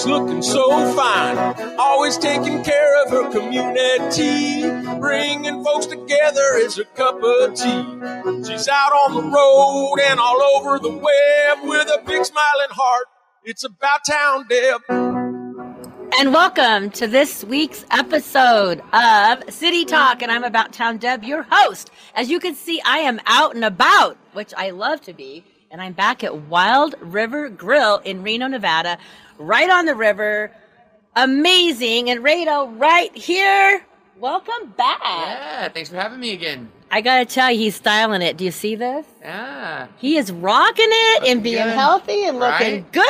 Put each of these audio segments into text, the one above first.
She's looking so fine, always taking care of her community. Bringing folks together is her cup of tea. She's out on the road and all over the web with a big smiling heart. It's about town, Deb. And welcome to this week's episode of City Talk. And I'm About Town Deb, your host. As you can see, I am out and about, which I love to be. And I'm back at Wild River Grill in Reno, Nevada, right on the river. Amazing. And Rado, right here. Welcome back. Yeah, thanks for having me again. I got to tell you, he's styling it. Do you see this? Yeah. He is rocking it and being good, healthy and looking right? good.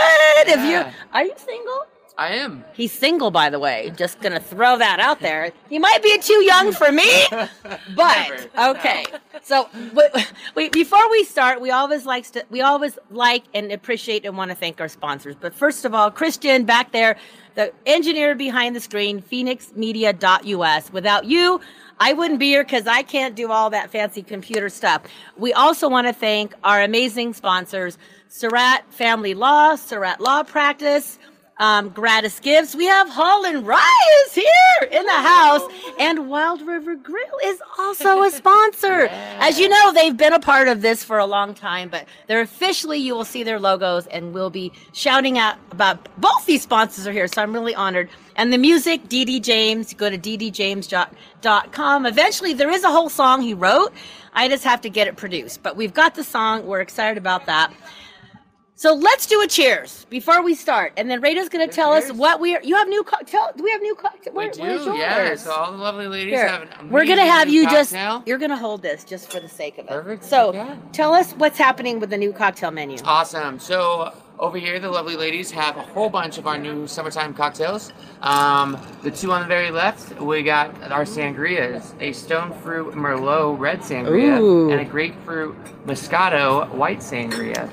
If you are you single? I am. He's single, by the way. Just gonna throw that out there. He might be too young for me, but Never. okay. So, but, wait, before we start, we always likes to, we always like and appreciate and want to thank our sponsors. But first of all, Christian back there, the engineer behind the screen, PhoenixMedia.us. Without you, I wouldn't be here because I can't do all that fancy computer stuff. We also want to thank our amazing sponsors, Surratt Family Law, Surratt Law Practice, um, Gratis Gifts. We have Hall and Rye is here in the house, and Wild River Grill is also a sponsor. As you know, they've been a part of this for a long time, but they're officially, you will see their logos, and we'll be shouting out about both these sponsors are here, so I'm really honored. And the music, DD James, go to ddjames.com. Eventually, there is a whole song he wrote. I just have to get it produced, but we've got the song. We're excited about that. So let's do a cheers before we start, and then Rada's going to tell us what we are. You have new cocktail. Do we have new cocktail? We do, where's yours? yeah. So all the lovely ladies Here, have an we're gonna have new you just. cocktail. You're gonna hold this just for the sake of it. Perfect, So yeah. tell us what's happening with the new cocktail menu. Awesome. So over here, the lovely ladies have a whole bunch of our new summertime cocktails. Um, the two on the very left, we got our sangrias: a stone fruit merlot red sangria Ooh. and a grapefruit moscato white sangria.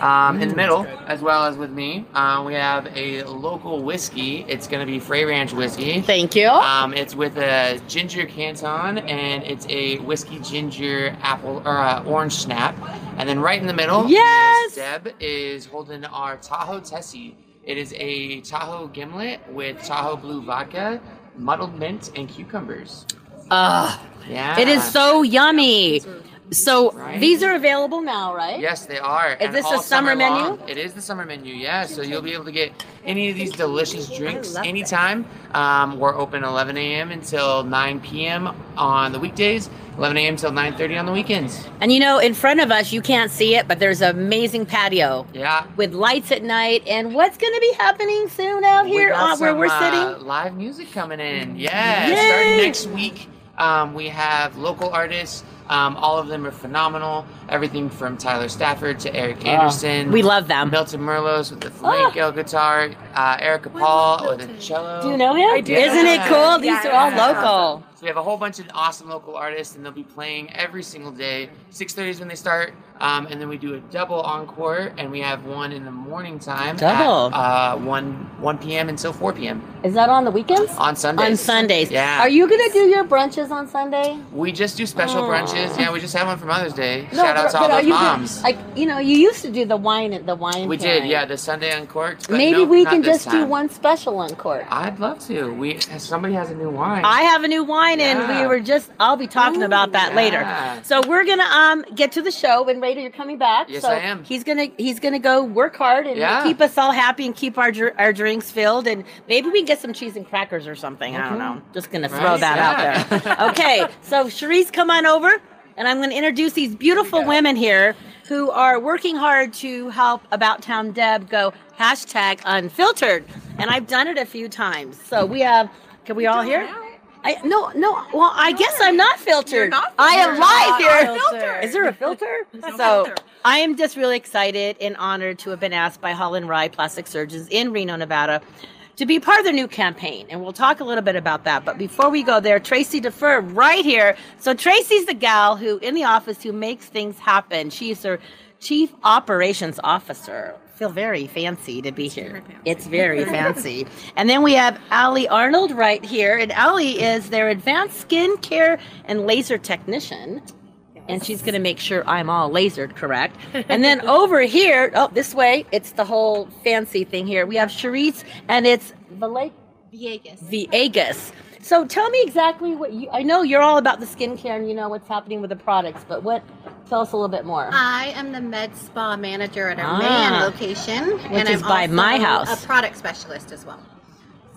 Um, in the middle, as well as with me, uh, we have a local whiskey. It's going to be Frey Ranch whiskey. Thank you. Um, it's with a ginger canton and it's a whiskey ginger apple or uh, orange snap. And then right in the middle, Yes! Deb is holding our Tahoe Tessie. It is a Tahoe gimlet with Tahoe blue vodka, muddled mint, and cucumbers. Ugh, Yeah. it is so yummy. So Right? these are available now, right? Yes, they are. Is this a summer menu? long. It is the summer menu, yeah. So you'll be able to get any of these delicious drinks anytime. Um, we're open 11 a.m. until 9 p.m. on the weekdays, 11 a.m. until 9:30 on the weekends. And you know, in front of us, you can't see it, but there's an amazing patio Yeah. with lights at night. And what's going to be happening soon out here uh, where we're uh, sitting? live music coming in. Yeah. Yay! Starting next week, um, we have local artists. Um, all of them are phenomenal. Everything from Tyler Stafford to Eric Anderson. We love them. Milton Merlos with the flamenco guitar, uh, Erica Paul with the cello. Do you know him? I do. Isn't it cool? These Yeah, are all yeah. local. So we have a whole bunch of awesome local artists, and they'll be playing every single day. 6:30 is when they start, um, and then we do a double encore, and we have one in the morning time Double. at uh, 1 1 p.m. until 4 p.m. Is that on the weekends? on Sundays. On Sundays. Yeah. Are you gonna do your brunches on Sunday? We just do special Aw. brunches. Yeah, we just had one for Mother's Day. No, Shout out to all but are those you moms. Like you know, you used to do the wine at the wine. we pairing. did, yeah, the Sunday uncorked. But Maybe nope, we not can this just do one special uncork. I'd love to. We somebody has a new wine. I have a new wine, and we were just. I'll be talking about that later. So we're gonna um get to the show, and Raider, you're coming back. Yes, so I am. He's gonna he's gonna go work hard and Yeah. keep us all happy and keep our our drinks filled, and maybe we can get some cheese and crackers or something. I don't know. Just gonna throw Right, that yeah. out there. okay, so Charisse, come on over, and I'm gonna introduce these beautiful women here who are working hard to help About Town Deb go hashtag unfiltered, and I've done it a few times. So we have. Can we all hear? I no no. Well, I guess I'm not filtered. You're not I am live here. Not. Is there a filter? no so filter. I am just really excited and honored to have been asked by Hall and Rye Plastic Surgeons in Reno, Nevada, to be part of the new campaign. And we'll talk a little bit about that. But before we go there, Tracy Defer right here. So Tracy's the gal who in the office who makes things happen. She's her chief operations officer. Feel very fancy to be here. It's very fancy. And then we have Allie Arnold right here. And Allie is their advanced skin care and laser technician and she's going to make sure I'm all lasered correct. And then over here, oh, this way, it's the whole fancy thing here. We have Charisse, and it's Villegas. Viegas. Viegas. So tell me exactly what you. I know you're all about the skincare and you know what's happening with the products, but what? Tell us a little bit more. I am the med spa manager at our Ah. main location, and is I'm by my house. a product specialist as well.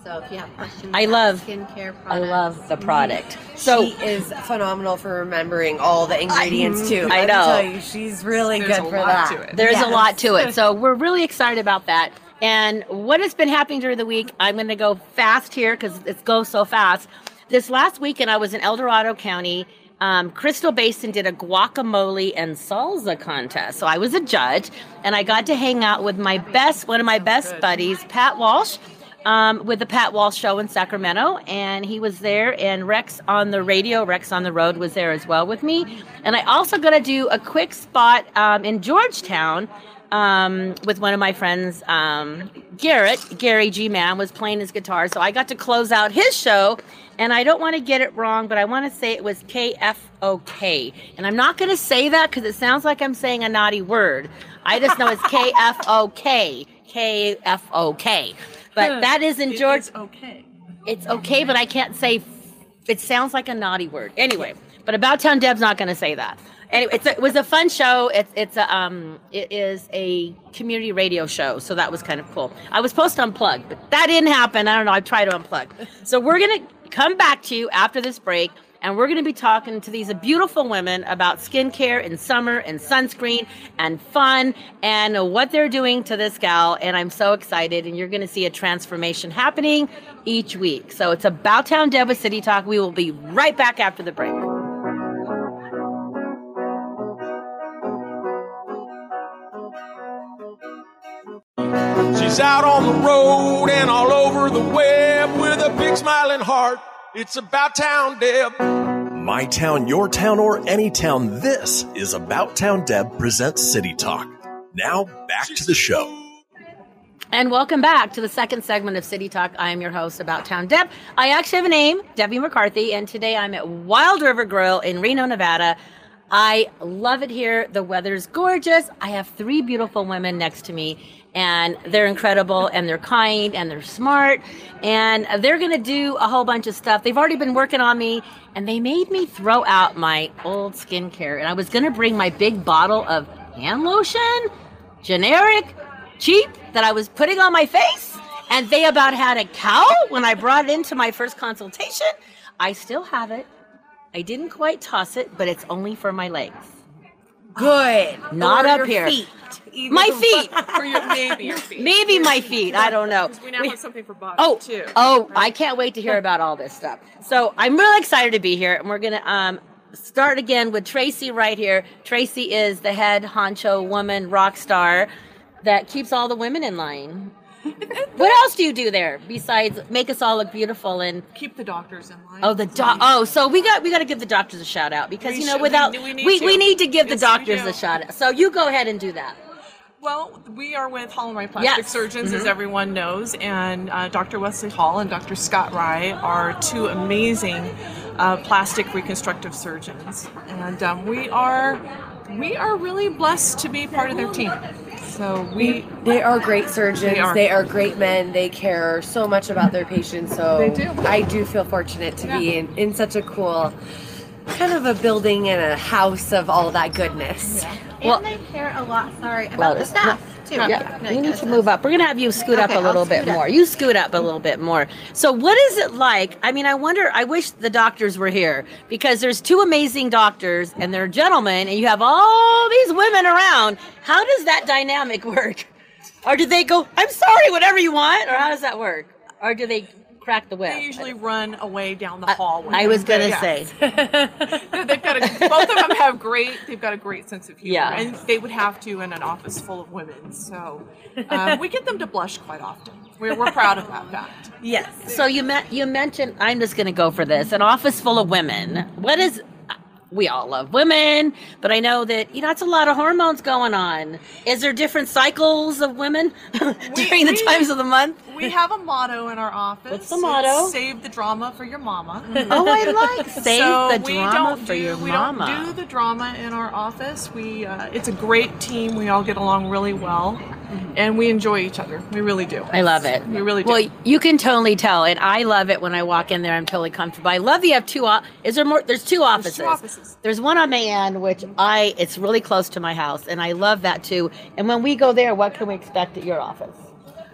So if you have questions, I love- skincare products. I love the product. So she is phenomenal for remembering all the ingredients too. I Let me know. tell you, she's really There's good a for lot that. to it. There's a lot to it. So we're really excited about that. And what has been happening during the week, I'm going to go fast here because it goes so fast. This last weekend, I was in El Dorado County. Um, Crystal Basin did a guacamole and salsa contest. So I was a judge and I got to hang out with my best, one of my best buddies, Pat Walsh. Um, with the Pat Walsh show in Sacramento, and he was there, and Rex on the radio, Rex on the road was there as well with me. And I also got to do a quick spot um, in Georgetown um, with one of my friends, um, Garrett. Gary G Man was playing his guitar, so I got to close out his show. And I don't want to get it wrong, but I want to say it was KFOK. And I'm not going to say that because it sounds like I'm saying a naughty word. I just know it's KFOK. KFOK. But that is in George. It's okay. It's okay, but I can't say. It sounds like a naughty word. Anyway, but About Town Deb's not going to say that. Anyway, it's a, it was a fun show. It's it's a um it is a community radio show, so that was kind of cool. I was supposed to unplug, but that didn't happen. I don't know. I tried to unplug. So we're gonna come back to you after this break, and we're gonna be talking to these beautiful women about skincare in summer and sunscreen and fun and what they're doing to this gal. And I'm so excited, and you're gonna see a transformation happening each week. So it's About Town with City Talk. We will be right back after the break. She's out on the road and all over the web with a big smiling heart. It's about town Deb. My town, your town, or any town, this is About Town Deb presents City Talk. Now, back to the show. And welcome back to the second segment of City Talk. I am your host, About Town Deb. I actually have a name, Debbie McCarthy, and today I'm at Wild River Grill in Reno, Nevada. I love it here. The weather's gorgeous. I have three beautiful women next to me, and they're incredible, and they're kind, and they're smart, and they're going to do a whole bunch of stuff. They've already been working on me, and they made me throw out my old skincare, and I was going to bring my big bottle of hand lotion, generic, cheap, that I was putting on my face, and they about had a cow when I brought it into my first consultation. I still have it. I didn't quite toss it, but it's only for my legs. Good. Not Or up here. feet. Either My feet. For your maybe your feet. Maybe my feet. I don't know. We now We- have something for Oh, too. oh! I can't wait to hear about all this stuff. So I'm really excited to be here, and we're gonna um, start again with Tracy right here. Tracy is the head honcho woman rock star that keeps all the women in line. what else do you do there besides make us all look beautiful and Keep the doctors in line. oh the doc oh so we got we got to give the doctors a shout out because We you know should- without we- we, we need we, to. need to give the we doctors do. a shout out. So you go ahead and do that. Well, we are with Hall and Rye Plastic Yes. Surgeons, Mm-hmm. as everyone knows, and uh, Dr. Wesley Hall and Dr. Scott Rye are two amazing uh, plastic reconstructive surgeons, and um, we are we are really blessed to be part of their team. So we They are great surgeons. They are. They are great men. They care so much about their patients. So They do. I do feel fortunate to be in, in such a cool kind of a building and a house of all that goodness. Well- and they care a lot. Sorry about the staff too. Yeah, no, we need to move up. We're gonna have you scoot up a little bit up. more. You scoot up a little bit more. So, what is it like? I mean, I wonder. I wish the doctors were here because there's two amazing doctors and they're gentlemen, and you have all these women around. How does that dynamic work? Or do they go, "I'm sorry, whatever you want," or how does that work? Or do they? Crack the whip. They usually run away down the hallway. I was gonna Yeah. say. they've got a, both of them have great. They've got a great sense of humor, Yeah. and they would have to in an office full of women. So um, we get them to blush quite often. We're, we're proud of that fact. Yes. So you met you mentioned I'm just going to go for this an office full of women. What is we all love women, but I know that you know it's a lot of hormones going on. Is there different cycles of women during the times of the month? We have a motto in our office. What's the motto? It's Save the drama for your mama. Oh, I like save so the drama for do, your we mama. don't do the drama in our office. We uh, it's a great team. We all get along really well, and we enjoy each other. We really do. I love it. We really do. Well, you can totally tell, and I love it when I walk in there. I'm totally comfortable. I love that you have two. o- Is there more? There's two offices. Two offices. There's one on Mae Anne, which I it's really close to my house, and I love that too. And when we go there, what can we expect at your office?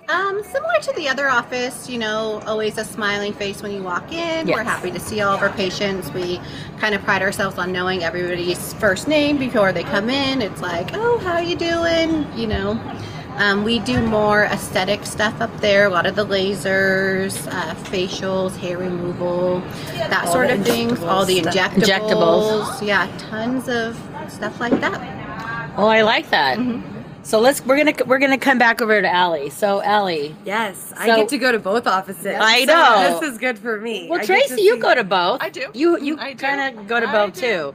Um, similar to the other office, you know, always a smiling face when you walk in. We're happy to see all of our patients. We kind of pride ourselves on knowing everybody's first name before they come in. It's like, oh, how you doing? You know. Um, we do more aesthetic stuff up there. A lot of the lasers, uh, facials, hair removal, that sort of things. All the injectables. Injectables. Yeah, tons of stuff like that. Oh, I like that. So let's we're gonna we're gonna come back over to Allie. So Allie, Yes, I So- get to go to both offices. I so know. this is good for me. well I Tracy, you go to both. I do. You you I do. kind of go to I both do. too.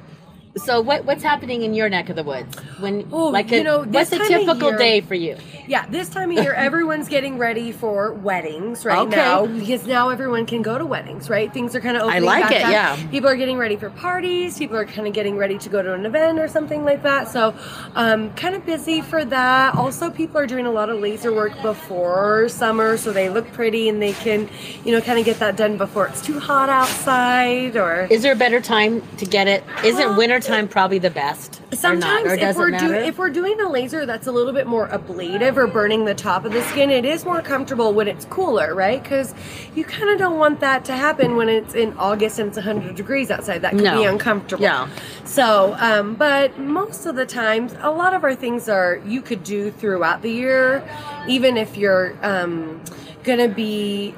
So what what's happening in your neck of the woods? When Oh, like you know, what's a typical year- day for you? Yeah, this time of year, everyone's getting ready for weddings right Okay. now because now everyone can go to weddings, right? Things are kind of opening I like it, up. yeah. People are getting ready for parties. People are kind of getting ready to go to an event or something like that. So, um, kind of busy for that. Also, people are doing a lot of laser work before summer, so they look pretty and they can, you know, kind of get that done before it's too hot outside or. Is there a better time to get it? Isn't wintertime probably the best? or not? Sometimes, or if we're doing if we're doing a laser that's a little bit more ablative or burning the top of the skin, it is more comfortable when it's cooler, right? Because you kind of don't want that to happen when it's in August and it's 100 degrees outside. That could No. be uncomfortable. Yeah. So, um, but most of the times, a lot of our things are you could do throughout the year, even if you're um, gonna be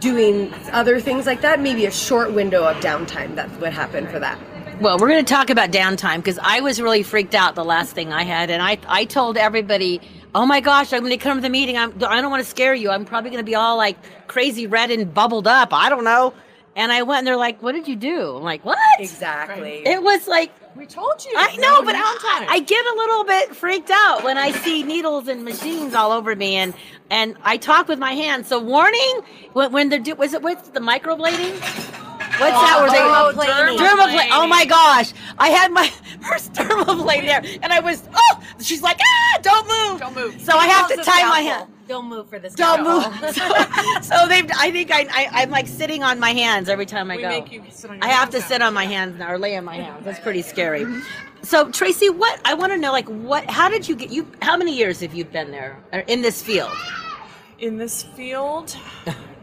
doing other things like that. Maybe a short window of downtime that would happen for that. Well, we're going to talk about downtime because I was really freaked out the last thing I had, and I I told everybody, "Oh my gosh, I'm going to come to the meeting. I'm, I don't want to scare you. I'm probably going to be all like crazy red and bubbled up. I don't know." And I went, and they're like, "What did you do?" I'm like, "What?" Exactly. It was like we told you. I no know, but I, downtime. I get a little bit freaked out when I see needles and machines all over me, and and I talk with my hands. So warning when, when they're do was it with the microblading? What's that? Where they dermaplaning. dermaplane? Oh my gosh! I had my first dermaplane there, and I was oh, she's like ah, don't move, Don't move. So I have to tie my scalpel. hand. Don't move for this. Don't scalpel. move. so, so they, I think I, I, I'm like sitting on my hands every time I We go. make you sit on your I have to hands sit on my hands now, or lay on my hands. That's pretty scary. So Tracy, what I want to know, like, what? How did you get? You how many years have you been there or in this field? in this field,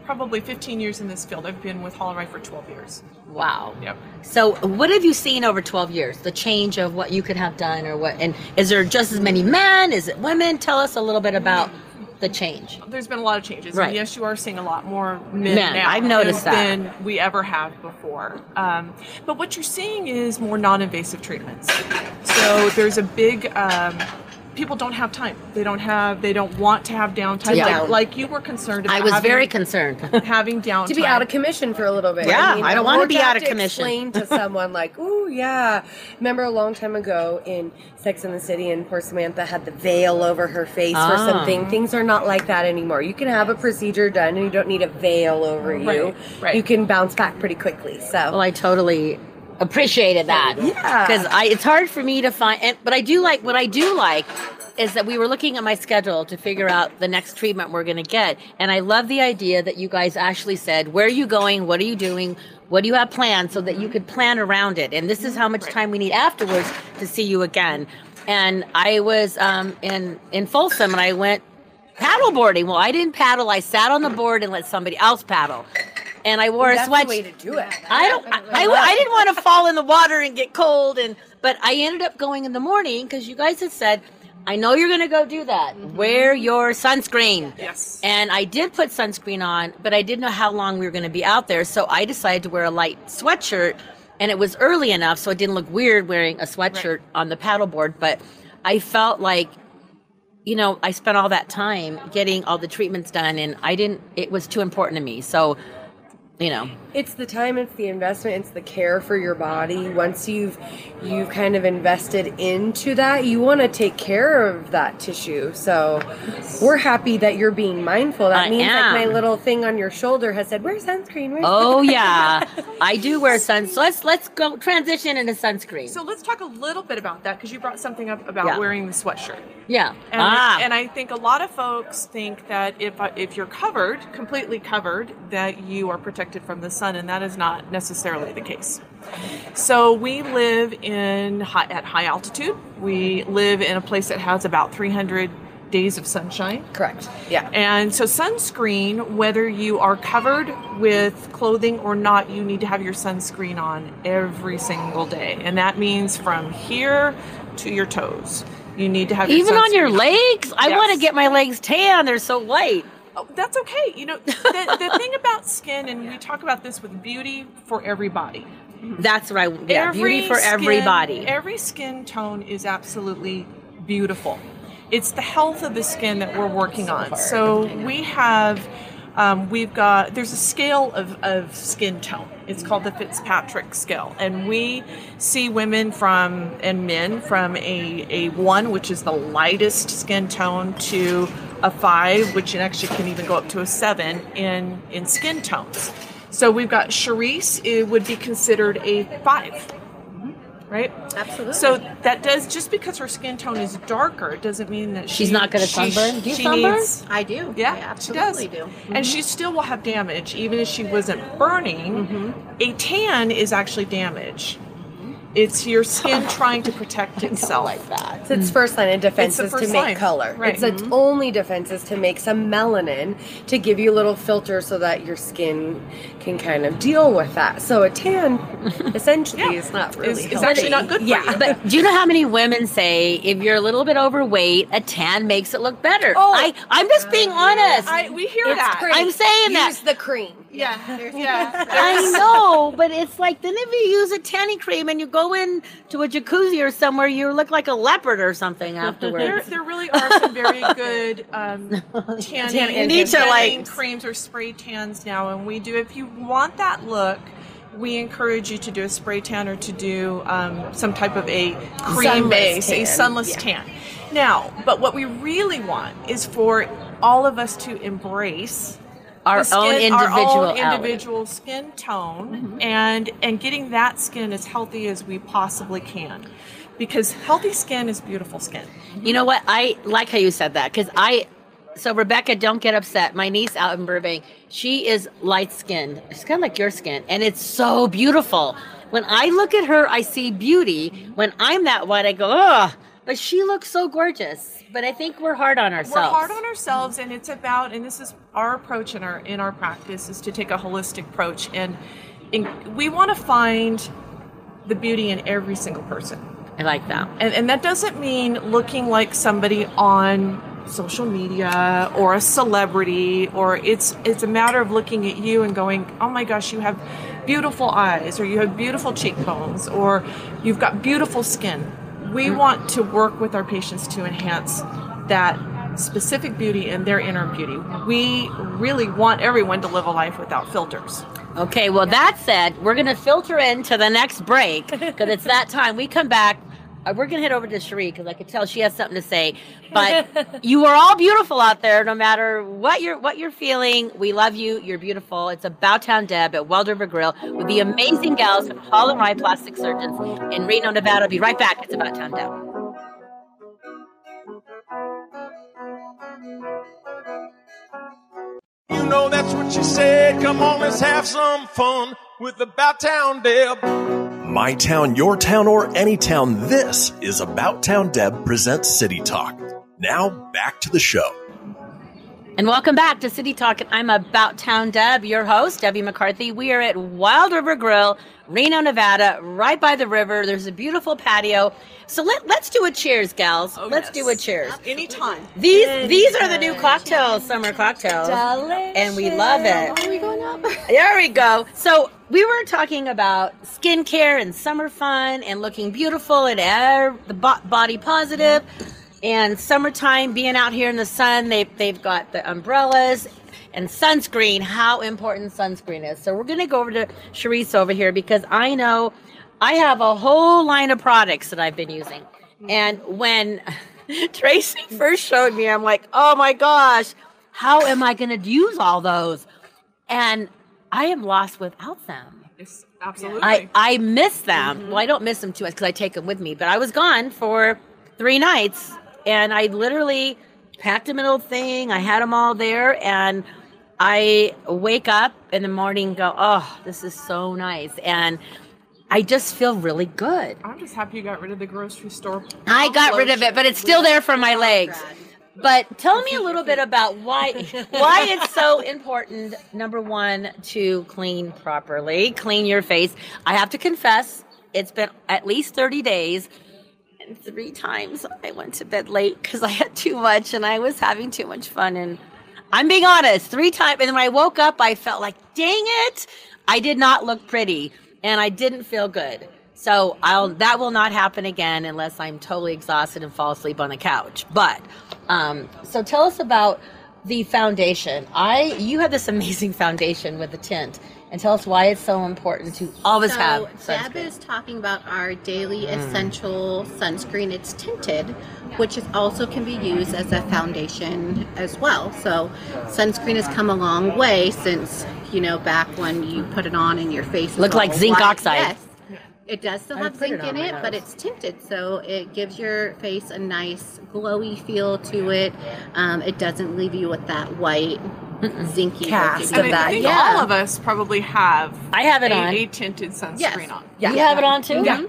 probably 15 years in this field. I've been with Wright for 12 years. Wow. Yep. So what have you seen over 12 years? The change of what you could have done, or what? And is there just as many men? Is it women? Tell us a little bit about the change. There's been a lot of changes. Right. And yes, you are seeing a lot more men, Men, now I've noticed that. than we ever have before. Um, but what you're seeing is more non-invasive treatments. So there's a big. Um, people don't have time. They don't have. They don't want to have downtime. Yeah. Like, like you were concerned. About I was having, very concerned. having downtime to be out of commission for a little bit. Yeah, I don't wanna be out have of to commission. Explain to someone like, "Ooh, yeah." Remember a long time ago in Sex and the City, and poor Samantha had the veil over her face or Ah. something. Things are not like that anymore. You can have a procedure done, and you don't need a veil over you. Right, right. You can bounce back pretty quickly. So. Well, I totally appreciated that. Yeah. Because I it's hard for me to find and but I do like what I do like is that we were looking at my schedule to figure out the next treatment we're going to get and I love the idea that you guys actually said where are you going? What are you doing? What do you have planned? So that you could plan around it and this is how much time we need afterwards to see you again. And I was um, in in Folsom and I went paddleboarding. Well I didn't paddle. I sat on the board and let somebody else paddle and I wore a sweatshirt. That's the way to do it. I don't. I, I, I didn't want to fall in the water and get cold, and but I ended up going in the morning because you guys had said I know you're going to go do that. Mm-hmm. Wear your sunscreen. Yes. And I did put sunscreen on, but I didn't know how long we were going to be out there. So I decided to wear a light sweatshirt. And it was early enough, so it didn't look weird wearing a sweatshirt on the paddleboard. But I felt like, you know, I spent all that time getting all the treatments done, and I didn't, it was too important to me. So, you know, It's the time, it's the investment, it's the care for your body. Once you've you've kind of invested into that, you want to take care of that tissue. So we're happy that you're being mindful. That I means am. like my little thing on your shoulder has said, "Wear sunscreen." Wear oh yeah, I do wear sun. So let's let's go transition into sunscreen. So let's talk a little bit about that because you brought something up about Yeah. wearing the sweatshirt. yeah. And, ah. and I think a lot of folks think that if uh, if you're covered, completely covered, that you are protected from the sun, and that is not necessarily the case. So we live in high, at high altitude. We live in a place that has about 300 days of sunshine. Correct. Yeah. And so, sunscreen, whether you are covered with clothing or not, you need to have your sunscreen on every single day. And that means from here to your toes. You need to have your Even on your sunscreen legs? I Yes. want to get my legs tan. They're so white. Oh, that's okay. You know, the, the thing about skin, and we talk about this with beauty for everybody. That's right. Yeah, beauty for skin- everybody. Every skin tone is absolutely beautiful. It's the health of the skin that we're working on. So we have, um, we've got, there's a scale of, of skin tone. It's called the Fitzpatrick scale. And we see women from, and men from a, a one, which is the lightest skin tone, to a five, which it actually can even go up to a seven in, in skin tones. So we've got Charisse, it would be considered a five, right? Absolutely. So that does just because her skin tone is darker, it doesn't mean that She's she- not gonna sunburn? Do you sunburn? needs- I do. yeah, I absolutely she does. do. Mm-hmm. And she still will have damage, even if she wasn't burning. Mm-hmm. A tan is actually damage. It's your skin trying to protect itself. like that. It's its first line of defense It's is to make line. color. Right. It's its mm-hmm. only defense is to make some melanin to give you a little filter so that your skin can kind of deal with that. So a tan essentially Yeah. is not really It's- it's actually not good for yeah. you. But do you know how many women say if you're a little bit overweight, a tan makes it look better? Oh. I, I'm just being honest. I, we hear It's that. cream. I'm saying that. Use the cream. Yeah, there's, yeah. I know, but it's like then if you use a tanning cream and you go in to a jacuzzi or somewhere, you look like a leopard or something afterwards. there really are some very good um, tanning, Tan- You need to, tanning creams or spray tans now, and we do. If you want that look, we encourage you to do a spray tan or to do um, some type of a cream Sunless base, a sunless yeah. tan. Now, but what we really want is for all of us to embrace Our skin- own our individual own individual skin tone Mm-hmm. and and getting that skin as healthy as we possibly can because healthy skin is beautiful skin You know what? I like how you said that because I. So Rebecca, don't get upset. My niece out in Burbank, she is light skinned. She's kind of like your skin, and it's so beautiful. When I look at her, I see beauty. When I'm that white, I go, ugh. But she looks so gorgeous. But I think we're hard on ourselves. we're hard on ourselves and it's about and this is our approach in our in our practice is to take a holistic approach and, and we want to find the beauty in every single person I like that. and, and that doesn't mean looking like somebody on social media or a celebrity or it's it's a matter of looking at you and going oh my gosh you have beautiful eyes or you have beautiful cheekbones or you've got beautiful skin we want to work with our patients to enhance that specific beauty and their inner beauty we really want everyone to live a life without filters Okay, well, that said, we're going to filter into the next break because it's that time. We come back. Uh, We're going to head over to Cherie because I could tell she has something to say. But you are all beautiful out there, no matter what you're what you're feeling. We love you. You're beautiful. It's About Town Deb at Wild River Grill with the amazing gals from Hall and Rye Plastic Surgeons in Reno, Nevada. I'll be right back. It's About Town Deb. You know that's what she said. Come on, let's have some fun with About Town Deb. My town, your town, or any town, this is About Town Deb presents City Talk. Now back to the show. And welcome back to City Talk. And I'm About Town Deb, your host, Debbie McCarthy. We are at Wild River Grill, Reno, Nevada, right by the river. There's a beautiful patio. So let, let's do a cheers, gals. Oh, let's yes. do a cheers. Anytime. These these are the new cocktails, summer cocktails. And we love it. Are we going up? There we go. So we were talking about skincare and summer fun and looking beautiful and air, the bo- body positive and summertime being out here in the sun. They they've got the umbrellas and sunscreen. How important sunscreen is. So we're gonna go over to Charisse over here because I know I have a whole line of products that I've been using, and when Tracy first showed me, I'm like, oh my gosh, how am I gonna use all those? And I am lost without them. Yes, absolutely. I, I miss them. Well, I don't miss them too much because I take them with me, but I was gone for three nights and I literally packed them in a little thing. I had them all there and I wake up in the morning and go, oh, this is so nice. And I just feel really good. I'm just happy you got rid of the grocery store. I got rid of it, but it's still there for my legs. But tell me a little bit about why why it's so important. Number one, to clean properly, clean your face. I have to confess, it's been at least thirty days, and three times I went to bed late because I had too much and I was having too much fun. And I'm being honest, three times. And when I woke up, I felt like, dang it, I did not look pretty, and I didn't feel good. So I'll that will not happen again unless I'm totally exhausted and fall asleep on the couch. But um, so tell us about the foundation. I you have this amazing foundation with the tint, and tell us why it's so important to always have. so have Deb is talking about our daily essential sunscreen. It's tinted, which is also can be used as a foundation as well. So sunscreen has come a long way since you know back when you put it on and your face Looked like zinc white. oxide. Yes. It does still have put it zinc in it, but it's tinted, so it gives your face a nice glowy feel to it. Um, it doesn't leave you with that white, zinky Cast of And I that, think yeah. all of us probably have. I have it a, on. a tinted sunscreen Yes. on. Yeah. You have it on too. Yeah.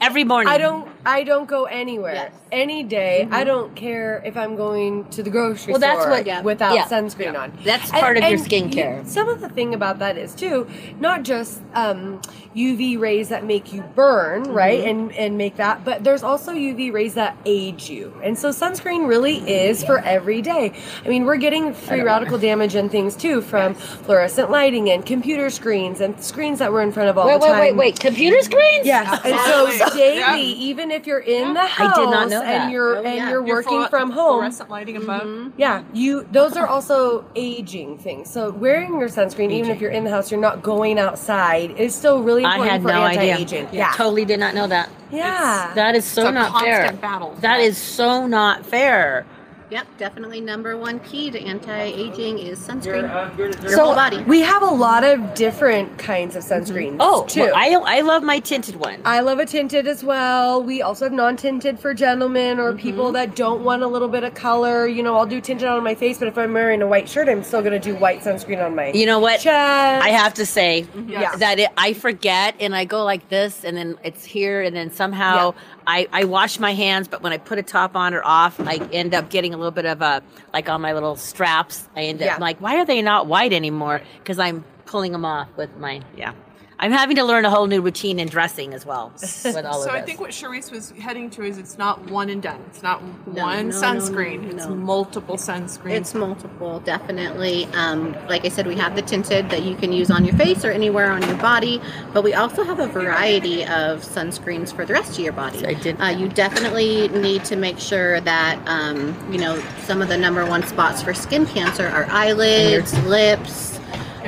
Every morning. I don't. I don't go anywhere. Yes. Any day. I don't care if I'm going to the grocery Well, that's store what- Yeah. without Yeah. sunscreen Yeah. on. That's part of your skincare. you- some of the thing about that is too, not just um, UV rays that make you burn, right, and and make that, but there's also UV rays that age you, and so sunscreen really is for every day. I mean, we're getting free radical damage and things too from fluorescent lighting and computer screens and screens that we're in front of all Wait, the wait, time. wait, wait. Computer screens? Yes, and so daily, Yeah. even if you're in the I house did not know that. and you're Oh, and yeah. you're Your working fluor- from home, Fluorescent lighting above. Mm-hmm. yeah, you those are also aging things. So wearing your sunscreen, even if you're in the house, you're not going outside, is still really I important had for no idea. anti-aging. Yeah, Totally did not know that. yeah. That is so It's a not fair. battle. That is so not fair. Yep, definitely number one key to anti-aging is sunscreen. Your so whole body. we have a lot of different kinds of sunscreens. Mm-hmm. Oh, too. well, I I love my tinted one. I love a tinted as well. We also have non-tinted for gentlemen Mm-hmm. or people that don't want a little bit of color. You know, I'll do tinted on my face, but if I'm wearing a white shirt, I'm still gonna do white sunscreen on my You know what? chest. I have to say mm-hmm. Yes. that it, I forget and I go like this and then it's here and then somehow I, I wash my hands, but when I put a top on or off, I end up getting a little bit of a, like on my little straps, I end up Yeah. like, why are they not white anymore? Because I'm pulling them off with my, yeah. I'm having to learn a whole new routine in dressing as well with all So of I think what Charisse was heading to is it's not one and done. It's not No, one no, no, sunscreen. no, It's multiple sunscreens. It's multiple, definitely. Um, like I said, we have the tinted that you can use on your face or anywhere on your body, but we also have a variety of sunscreens for the rest of your body. I did- Uh, you definitely need to make sure that um, you know some of the number one spots for skin cancer are eyelids, lips.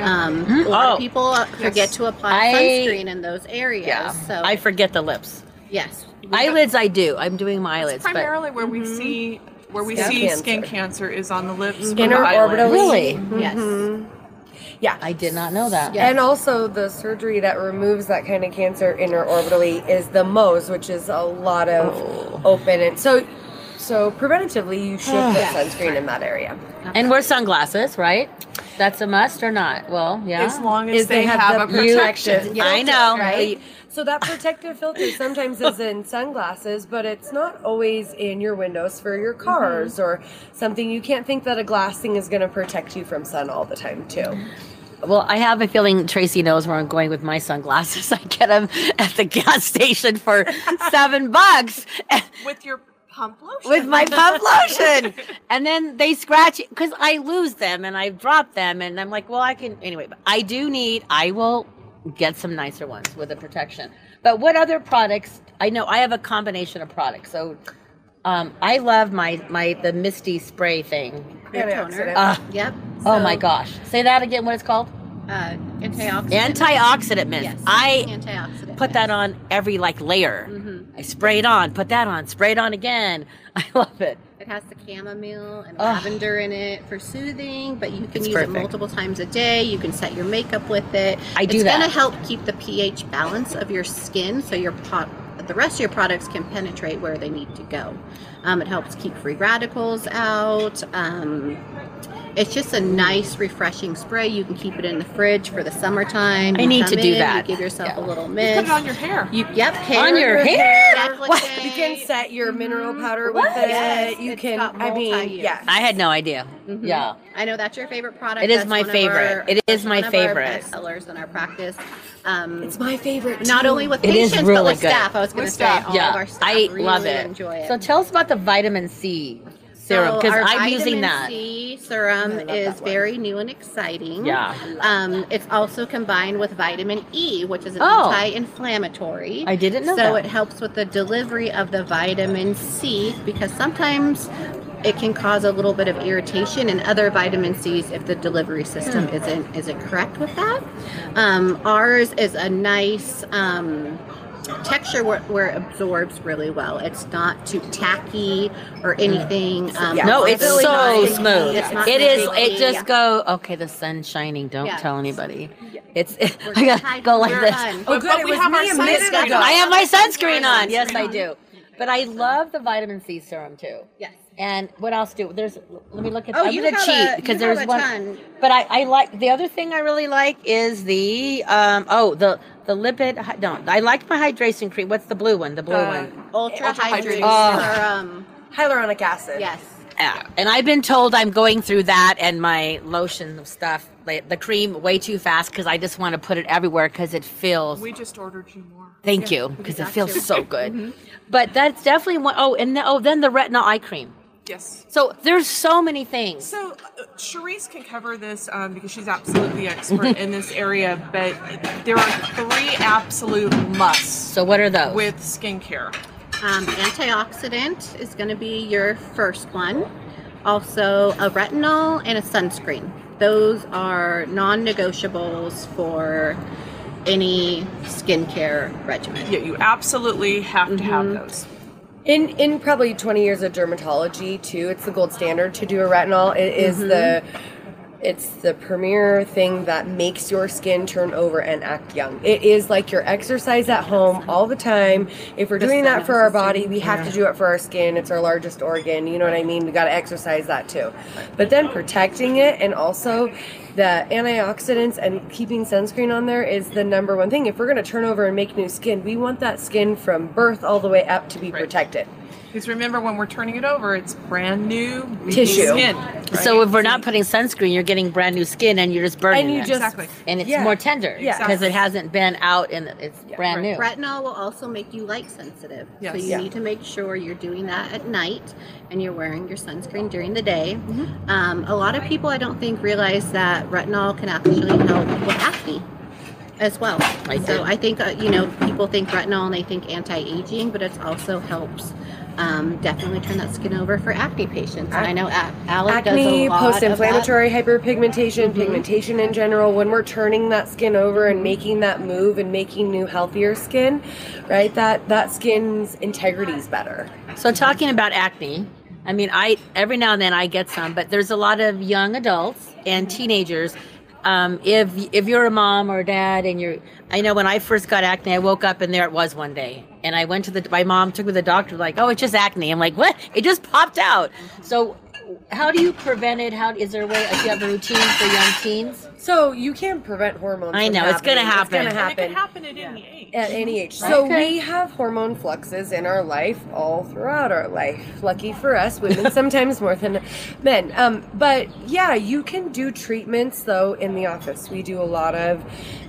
Um, a lot Oh. of people uh, forget Yes. to apply I- sunscreen in those areas. yeah. So I forget the lips. yes, Eyelids, I do. I'm doing my eyelids. It's but primarily where we see where we Skin see cancer. skin cancer is on the lips, or Inner the eyelids. orbital- really? yes. yeah. I did not know that. Yeah. And also the surgery that removes that kind of cancer interorbitally is the Mohs, which is a lot of Oh. open and so so preventatively you should put sunscreen in that area. And wear sunglasses, right? That's a must or not? Well, yeah. As long as Is they, have, a you- protection. You- I know. right? So that protective filter sometimes is in sunglasses, but it's not always in your windows for your cars Mm-hmm. or something. You can't think that a glass thing is going to protect you from sun all the time, too. Well, I have a feeling Tracy knows where I'm going with my sunglasses. I get them at the gas station for seven bucks with your pump lotion. with my pump lotion. And then they scratch it because I lose them and I drop them. And I'm like, well, I can. Anyway, but I do need, I will get some nicer ones with a protection. But what other products? I know I have a combination of products. So um, I love my, my, the Misty spray thing. Antioxidant. Uh, Yep. oh my gosh. Say that again, what it's called? Uh, antioxidant. Antioxidant mist. Yes. I antioxidant. put that on every like layer. I spray it on, put that on, spray it on again. I love it. It has the chamomile and lavender in it for soothing, but you can It's use perfect. it multiple times a day. You can set your makeup with it. I do it's that. going to help keep the pH balance of your skin so your pot, the rest of your products can penetrate where they need to go. Um, it helps keep free radicals out. Um, it's just a nice, refreshing spray. You can keep it in the fridge for the summertime. I You need to do in, that. You give yourself Yeah. a little mist. Put it on your hair. You yep, hair, On your hair? Decollete. You can set your mineral powder What? with it. Yes, you it's can, I mean, multi-use. yes. I had no idea. Yeah. I know that's your favorite product. It is That's my one of favorite. our- It is my one favorite. best sellers in our practice. Um, It's my favorite. not too. only with It is patients really but with good. staff. I was going to say staff. all yeah. of our staff I really love it. enjoy it. So tell us about the vitamin C serum because our I'm using vitamin that. C serum is that very new and exciting. Yeah. Um, it's also combined with vitamin E, which is an Oh. anti-inflammatory. I didn't know So that. it helps with the delivery of the vitamin C because sometimes it can cause a little bit of irritation and other vitamin C's if the delivery system Hmm. isn't isn't correct with that. Um, ours is a nice. Um, texture where, where it absorbs really well. It's not too tacky or anything. Um, Yeah. No, it's really so not- smooth. It's not It is. sticky. It just go. Okay, the sun's shining. Don't Yeah. tell anybody. It's. We're I gotta go like this. done. Oh, good. But It we was have me our a minute sunscreen ago. I have my sunscreen on. Yes, I do. But I love the vitamin C serum too. Yes. And what else do there's? Let me look at. Oh, I'm you gonna have cheat a- because there's one. ton. But I, I like the other thing I really like is the um oh the the lipid hy- no I like my hydration cream. What's the blue one? The blue Uh, one. Ultra Ultra hydrated hydrated. serum. hyaluronic acid. Yes. Yeah. And I've been told I'm going through that and my lotion stuff, like the cream, way too fast because I just want to put it everywhere because it feels. We just ordered you more. Thank you because it feels to. so good. But that's definitely one oh and then, oh then the retinol eye cream. Yes. So there's so many things. So, uh, Charisse can cover this um, because she's absolutely expert in this area, but there are three absolute musts So what are those? with skincare. Um, antioxidant is going to be your first one. Also, a retinol and a sunscreen. Those are non negotiables for any skincare regimen. Yeah, you absolutely have to have those. In in probably 20 years of dermatology too, it's the gold standard to do a retinol. It is mm-hmm. the it's the premier thing that makes your skin turn over and act young. It is like your exercise at home all the time. If we're doing that for our body, we have to do it for our skin. It's our largest organ. You know what I mean? We got to exercise that too. But then protecting it and also the antioxidants and keeping sunscreen on there is the number one thing. If we're going to turn over and make new skin, we want that skin from birth all the way up to be protected. Because remember, when we're turning it over, it's brand new Tissue. skin. So if we're not putting sunscreen, you're getting brand new skin and you're just burning And you it. just Exactly. and it's Yeah. more tender Yeah. because it hasn't been out and it's brand new. Retinol will also make you light sensitive. So you Yeah. need to make sure you're doing that at night and you're wearing your sunscreen during the day. Um, a lot of people, I don't think, realize that retinol can actually help with acne as well. I so. I think, uh, you know, people think retinol and they think anti aging, but it also helps. Um, definitely turn that skin over for acne patients. And I know A- Alec does acne, a lot of that. post-inflammatory hyperpigmentation, pigmentation in general. When we're turning that skin over and making that move and making new, healthier skin, right? That that skin's integrity is better. So talking about acne, I mean, I every now and then I get some, but there's a lot of young adults and teenagers. Um, if if you're a mom or a dad and you're, I know when I first got acne, I woke up and there it was one day, and I went to the my mom took me to the doctor like, oh, it's just acne. I'm like, what? It just popped out. So how do you prevent it? How is there a way? Do you have a routine for young teens? So you can't prevent hormones. I from know, it's gonna happen. It's gonna And it happen. can happen at any age. at any age. So Okay. we have hormone fluxes in our life all throughout our life. Lucky for us, women sometimes more than men. Um, but yeah, you can do treatments though in the office. We do a lot of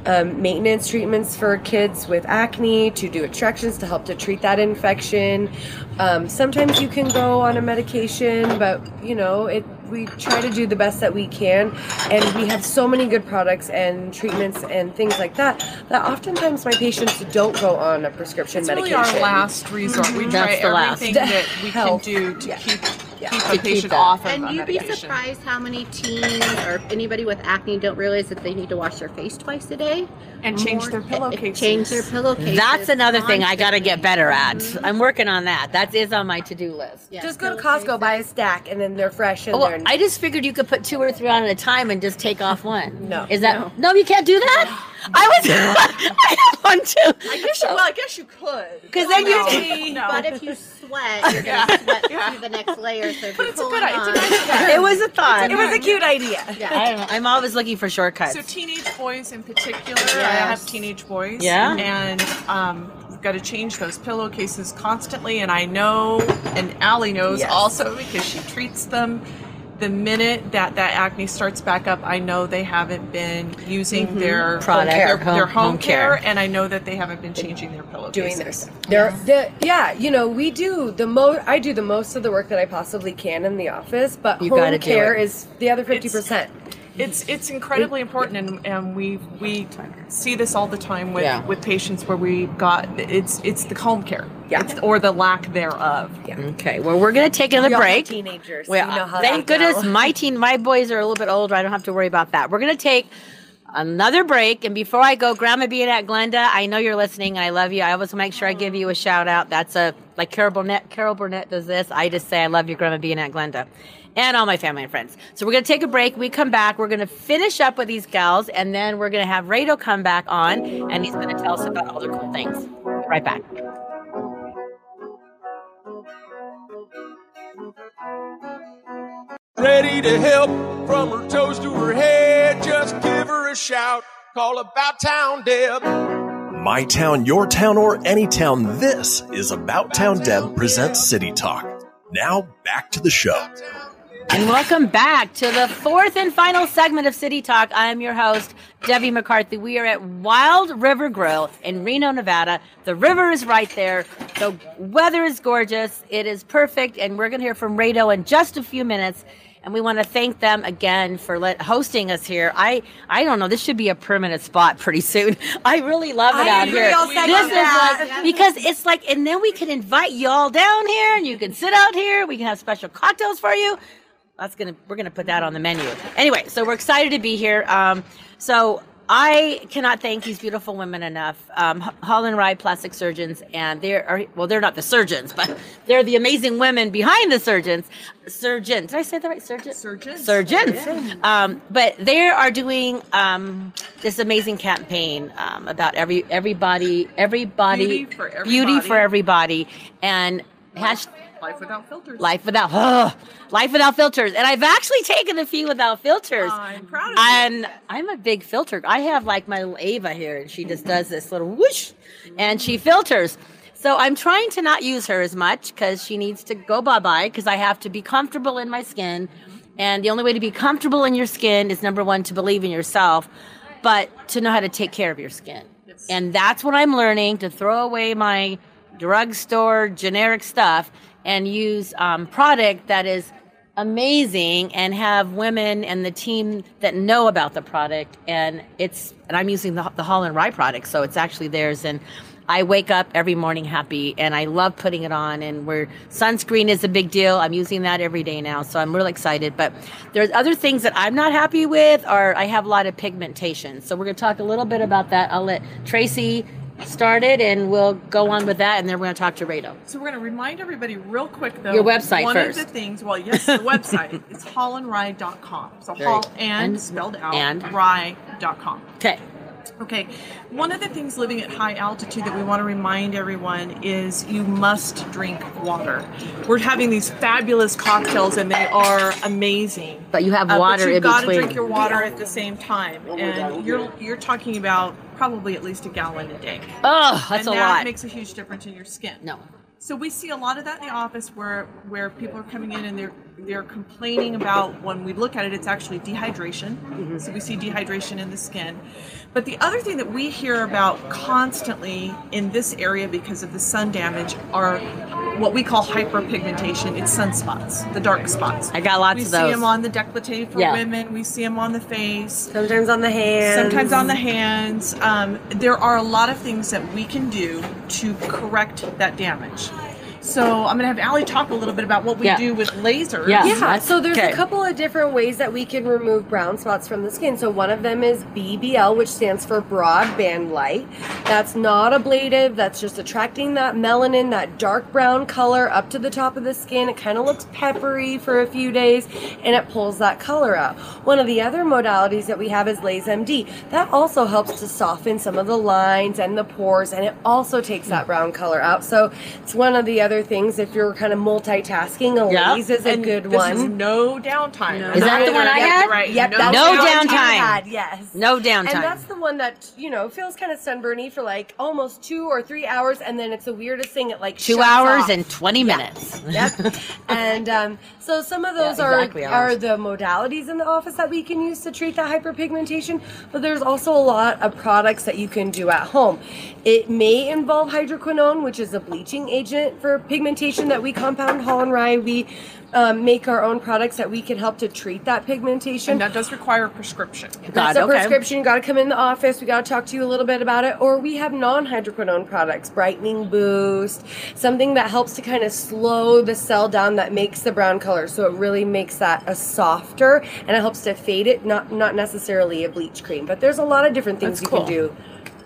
um, maintenance treatments for kids with acne to do extractions to help to treat that infection. Um, sometimes you can go on a medication, but you know it. We try to do the best that we can, and we have so many good products and treatments and things like that that oftentimes my patients don't go on a prescription It's medication. really our last resort. We mhm. That's try the last. everything that we can do to Yeah. keep Yeah. keep To a keep patient that. off of And you'd be medication. surprised how many teens or anybody with acne don't realize that they need to wash their face twice a day. And change their More- pillowcases. Change their pillowcases. That's another thing I got to get better at. Mhm. I'm working on that. That is on my to-do list. Yeah, Just go to. Costco, buy a stack, and then they're fresh and Well, they're. I just figured you could put two or three on at a time and just take off one. No. is that no? you can't do that. I was. I have one too. I guess you, well, I guess you could. Because then no, you. no. But if you sweat, you're gonna sweat through the next layer. So if But you're it's a good- it's on, nice idea. It was a thought. it was a cute idea. Yeah. I am always looking for shortcuts. So teenage boys in particular, I have teenage boys. Yeah. And um, we've got to change those pillowcases constantly. And I know, and Allie knows Yes. also because she treats them. The minute that that acne starts back up, I know they haven't been using their Mm-hmm. Product, their, home- their home, home care, care. and I know that they haven't been changing their pillowcases. doing their stuff. They're, the, yeah, you know, we do the most. I do the most of the work that I possibly can in the office, but You home care is the other fifty percent. It's it's incredibly important, and, and we we see this all the time with, Yeah. with patients where we got it's it's the home care, Yeah. It's- or the lack thereof. Okay. Well, we're gonna take another We break. teenagers, so Well, you know how thank goodness go. my teen, my boys are a little bit older. I don't have to worry about that. We're gonna take another break, and before I go, Grandma being at Glenda, I know you're listening, and I love you. I always make sure I give you a shout out. That's a like Carol Burnett. Carol Burnett does this. I just say I love you, Grandma being at Glenda. And all my family and friends. So we're gonna take a break. We come back. We're gonna finish up with these gals, and then we're gonna have Rado come back on, and he's gonna tell us about all the cool things. Right back. Ready to help from her toes to her head. Just give her a shout. Call about town Deb. My town, your town, or any town, this is About Town Deb presents City Talk. Now back to the show. And welcome back to the fourth and final segment of City Talk. I am your host, Debbie McCarthy. We are at Wild River Grill in Reno, Nevada. The river is right there. The weather is gorgeous. It is perfect. And we're going to hear from Rado in just a few minutes. And we want to thank them again for let, hosting us here. I, I don't know. This should be a permanent spot pretty soon. I really love it I out here. This is like because it's like, and then we can invite you all down here, and you can sit out here. We can have special cocktails for you that's gonna we're gonna put that on the menu. Anyway so we're excited to be here. Um, so i cannot thank these beautiful women enough. Um, Hall and Rye plastic surgeons and they are well they're not the surgeons but they're the amazing women behind the surgeons. Surgeon did i say the right surgeon? Surgeons. surgeons. Um, but they are doing um, this amazing campaign um, about every everybody everybody Beauty for beauty for everybody. everybody. And hash, Life without filters. Life without ugh, life without filters, and I've actually taken a few without filters. I'm proud of you. And I'm a big filter. I have like my little Ava here, and she just does this little whoosh, and she filters. So I'm trying to not use her as much because she needs to go bye bye because I have to be comfortable in my skin, and the only way to be comfortable in your skin is number one to believe in yourself, but to know how to take care of your skin. And that's what I'm learning to throw away my drugstore generic stuff and use um, product that is amazing and have women and the team that know about the product. And it's and i'm using the, the Hall and Rye product so it's actually theirs. And i wake up every morning happy and i love putting it on. And where sunscreen is a big deal. I'm using that every day now so i'm really excited. But there's other things that i'm not happy with or i have a lot of pigmentation. So we're going to talk a little bit about that. I'll let tracy start it and we'll go on with that and then we're going to talk to rado So we're going to remind everybody real quick though. Your website one first. of the things, well, yes, the website. It's hallandrye.com. So Very- hall and, and- spelled out and? rye.com. okay Okay, one of the things living at high altitude that we want to remind everyone is you must drink water. We're having these fabulous cocktails and they are amazing. But you have Uh, water but in you've got to drink your water at the same time, and you're you're talking about probably at least a gallon a day. Oh, that's and a that lot. makes a huge difference in your skin. no. So we see a lot of that in the office where where people are coming in and they're they're complaining about when we look at it, it's actually dehydration. Mm-hmm. So we see dehydration in the skin. But the other thing that we hear about constantly in this area because of the sun damage are what we call hyperpigmentation. It's sunspots, the dark spots. I got lots of that. we see them on the décolleté for Yeah. women. We see them on the face Sometimes on the hands. sometimes on the hands. Um, there are a lot of things that we can do to correct that damage. So I'm going to have Allie talk a little bit about what we Yeah. do with lasers. Yeah. Yeah, so there's okay. a couple of different ways that we can remove brown spots from the skin. So one of them is BBL, which stands for broadband light. That's not ablative, that's just attracting that melanin, that dark brown color up to the top of the skin. It kind of looks peppery for a few days and it pulls that color out. One of the other modalities that we have is LaserMD. That also helps to soften some of the lines and the pores and it also takes that brown color out. So it's one of the other things if you're kind of multitasking, a Yeah. laser is a And good this one. is no downtime. Is that the one I Yep, had? Right. Yep, no, No the one you downtime. had, yes. No downtime. And that's the one that you know feels kind of sunburny for like almost two or three hours, and then it's the weirdest thing. It like Two shuts hours off. and 20 minutes. Yep. and um, so some of those Yeah, are hours. are the modalities in the office that we can use to treat that hyperpigmentation. But there's also a lot of products that you can do at home. It may involve hydroquinone, which is a bleaching agent for pigmentation that we compound Hall and Rye. We um, make our own products that we can help to treat that pigmentation. And that does require a prescription. God, That's a okay. prescription. You got to come in the office. We got to talk to you a little bit about it. Or we have non-hydroquinone products, brightening boost, something that helps to kind of slow the cell down that makes the brown color. So it really makes that a softer and it helps to fade it. Not not necessarily a bleach cream, but there's a lot of different things That's you cool. can do,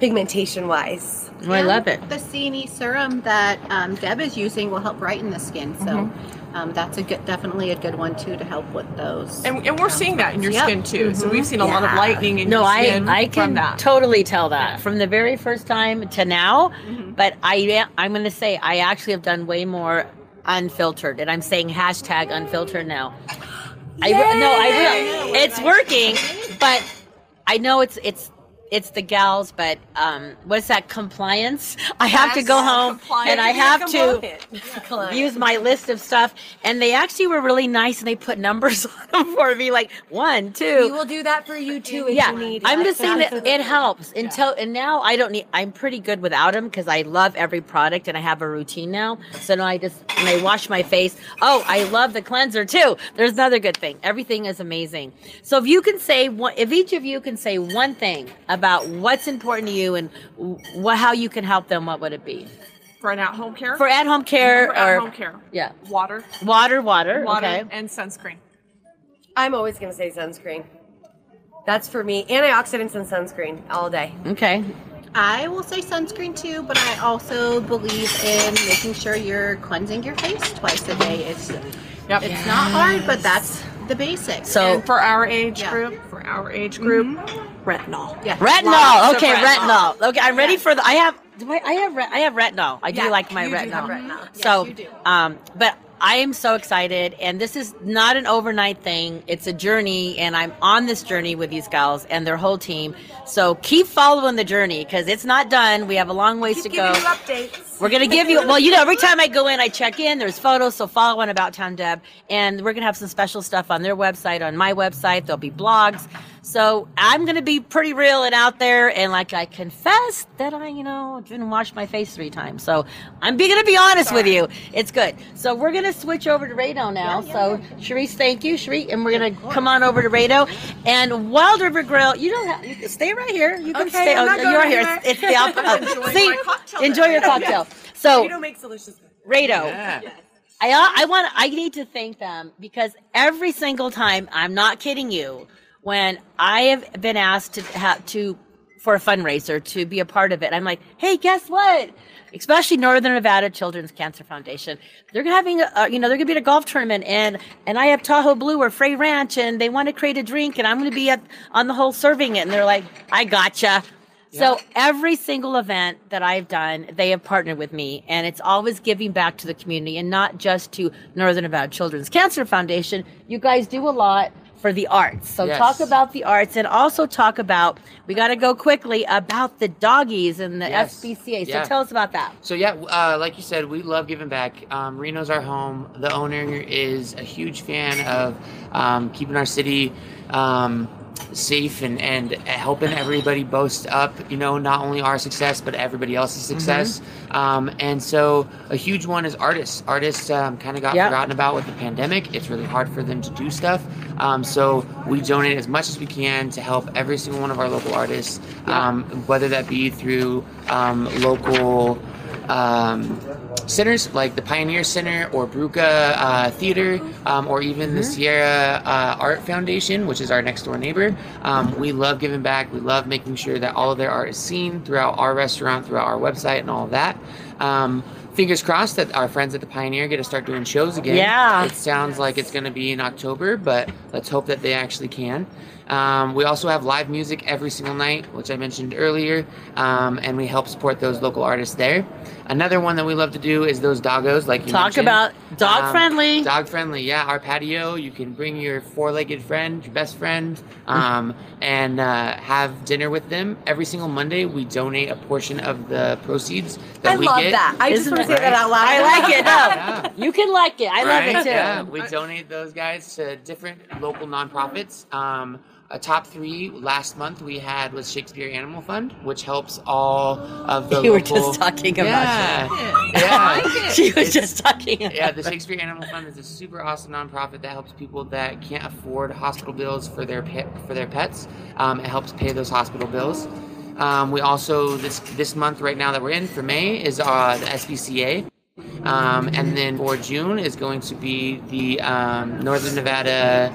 pigmentation wise. Oh, I love it. The CNE serum that um, Deb is using will help brighten the skin. So Mm-hmm. um, that's a good, definitely a good one too to help with those. And, and we're seeing that in your Yep. skin too. So we've seen a lot of Yeah. lightening in No, your I skin No, I from can that. totally tell that from the very first time to now. Mm-hmm. But I am- I'm going to say I actually have done way more unfiltered, and I'm saying hashtag unfiltered now. I re- no, I will. It's working, but I know it's it's it's the gals, but um, what's that compliance? I have to go home and I have to use my list of stuff. And they actually were really nice, and they put numbers on them for me, like one, two. We will do that for you too if yeah, you need. It. I'm just saying that it helps until and now I don't need. I'm pretty good without them because I love every product and I have a routine now. So now I just when I wash my face. Oh, I love the cleanser too. There's another good thing. Everything is amazing. So if you can say one, if each of you can say one thing about what's important to you and what how you can help them, what would it be for an at-home care. for at home care For or at-home care. Yeah, Water, water, water. water, Okay. and sunscreen. I'm always gonna say sunscreen. That's for me. Antioxidants and sunscreen all day. Okay. I will say sunscreen too, but I also believe in making sure you're cleansing your face twice a day. It's Yep. it's not hard, but that's the basics. So and for our age Yeah. group, for our age group, mm-hmm. Retinol. yeah, Retinol. Okay, retinol. retinol. Okay, I'm ready for the. I have. Do I, I have. Re, I have retinol. I do like my you do retinol. have retinol. So, Yes, you do. um, but I am so excited, and this is not an overnight thing. It's a journey, and I'm on this journey with these gals and their whole team. So keep following the journey because it's not done. We have a long ways Keep to go. giving you updates. We're gonna give you well, you know, every time I go in, I check in. There's photos, so follow on About Town Deb, and we're gonna have some special stuff on their website, on my website. There'll be blogs. So I'm gonna be pretty real and out there, and like I confess that I, you know, didn't wash my face three times. So I'm gonna be honest with you. It's good. So we're gonna switch over to Rado now. so Charisse, thank you, Charisse, and we're gonna come on over to Rado and Wild River Grill. You don't have you can stay right here. You can Okay, stay. I'm not oh, going you're here. anywhere. It's, it's the op- Enjoy see, my cocktail enjoy your cocktail. So Rado makes delicious. Rado. I uh, I want I need to thank them because every single time I'm not kidding you when I have been asked to have to for a fundraiser to be a part of it I'm like hey guess what? Especially Northern Nevada Children's Cancer Foundation. They're having a, you know they're gonna be at a golf tournament and and I have Tahoe Blue or Frey Ranch and they want to create a drink and I'm gonna be at on the whole serving it. And they're like I gotcha. So every single event that I've done, they have partnered with me, and it's always giving back to the community and not just to Northern Nevada Children's Cancer Foundation. You guys do a lot for the arts. So Yes. talk about the arts and also talk about we got to go quickly about the doggies and the Yes. SPCA. So Yeah. tell us about that. So yeah, uh, like you said, we love giving back. Um, Reno's our home. The owner is a huge fan of um, keeping our city um, safe and, and helping everybody boast up. You know, not only our success but everybody else's success. Um, and so a huge one is artists. Artists um, kind of got Yep. forgotten about with the pandemic. It's really hard for them to do stuff. Um, so we donate as much as we can to help every single one of our local artists, um, whether that be through um, local um, centers like the Pioneer Center or Brüka uh, Theater, um, or even the Sierra uh, Art Foundation, which is our next door neighbor. Um, we love giving back. We love making sure that all of their art is seen throughout our restaurant, throughout our website, and all of that. Um, fingers crossed that our friends at the Pioneer get to start doing shows again. Yeah. It sounds like it's going to be in October, but let's hope that they actually can. Um, we also have live music every single night, which I mentioned earlier, um, and we help support those local artists there. Another one that we love to do is those doggos, like you Talk mentioned. about dog friendly. Dog friendly, yeah. Our patio, you can bring your four-legged friend, your best friend, um, and uh, have dinner with them. Every single Monday, we donate a portion of the proceeds that I we love get. that. I just Isn't want to say that out loud. I like it. No, Yeah. you can like it. I love it too. Yeah, we donate those guys to different local nonprofits. A top three last month we had was Shakespeare Animal Fund, which helps all of the You were local- just talking about yeah. yeah. She was It's- just talking. About Yeah, the Shakespeare Animal Fund is a super awesome nonprofit that helps people that can't afford hospital bills for their pet, for their pets. Um, it helps pay those hospital bills. Um, we also this this month right now that we're in for May is uh, the SPCA, um, and then for June is going to be the um, Northern Nevada.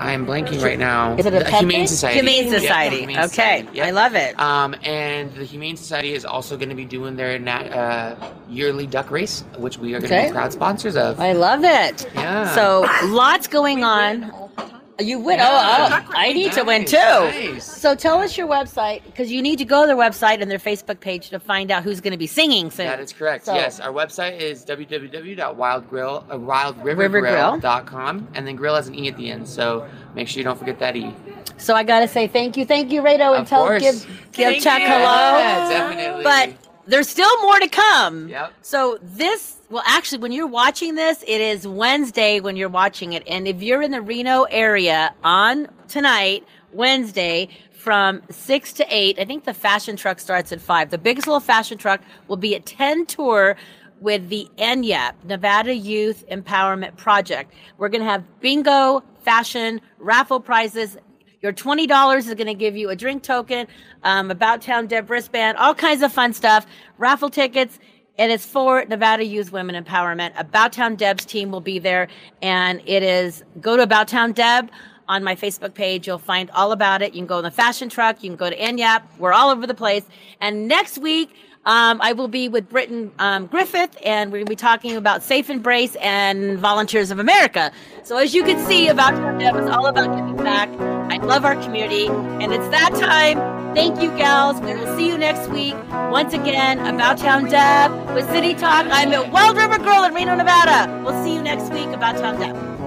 I am blanking right now. Is it a the pet Humane thing? Society? Humane Yeah, Society. Humane okay, Society, yep. I love it. Um, and the Humane Society is also going to be doing their nat- uh, yearly duck race, which we are going to Okay. be proud sponsors of. I love it. Yeah. So lots going on. You win. Yeah. Oh, oh, I need to win too. nice. So tell us your website because you need to go to their website and their Facebook page to find out who's going to be singing soon. That is correct. So- yes, our website is www.wildgrill, uh, and then grill has an e at the end. So make sure you don't forget that e. So I got to say thank you, thank you, Rado, and Of tell course. give give Thank Chuck you. hello. Yeah, definitely. But there's still more to come. Yep. So this, well, actually, when you're watching this, it is Wednesday when you're watching it, and if you're in the Reno area on tonight, Wednesday. From six to eight, I think the fashion truck starts at five. The biggest little fashion truck will be at 10 tour with the NYAP, Nevada Youth Empowerment Project. We're going to have bingo, fashion, raffle prizes, your twenty dollars is going to give you a drink token, um, about town Deb wristband, all kinds of fun stuff, raffle tickets, and it's for Nevada Youth Women Empowerment. About Town Deb's team will be there, and it is go to About Town Deb on my Facebook page. You'll find all about it. You can go in the fashion truck. You can go to NYAP. We're all over the place. And next week. Um, I will be with Britton um, Griffith, and we're going to be talking about Safe Embrace and Volunteers of America. So, as you can see, about Town Deb is all about giving back. I love our community, and it's that time. Thank you, gals. We will see you next week. Once again, About Town Deb with City Talk. I'm at Wild River Grill in Reno, Nevada. We'll see you next week, About Town Deb.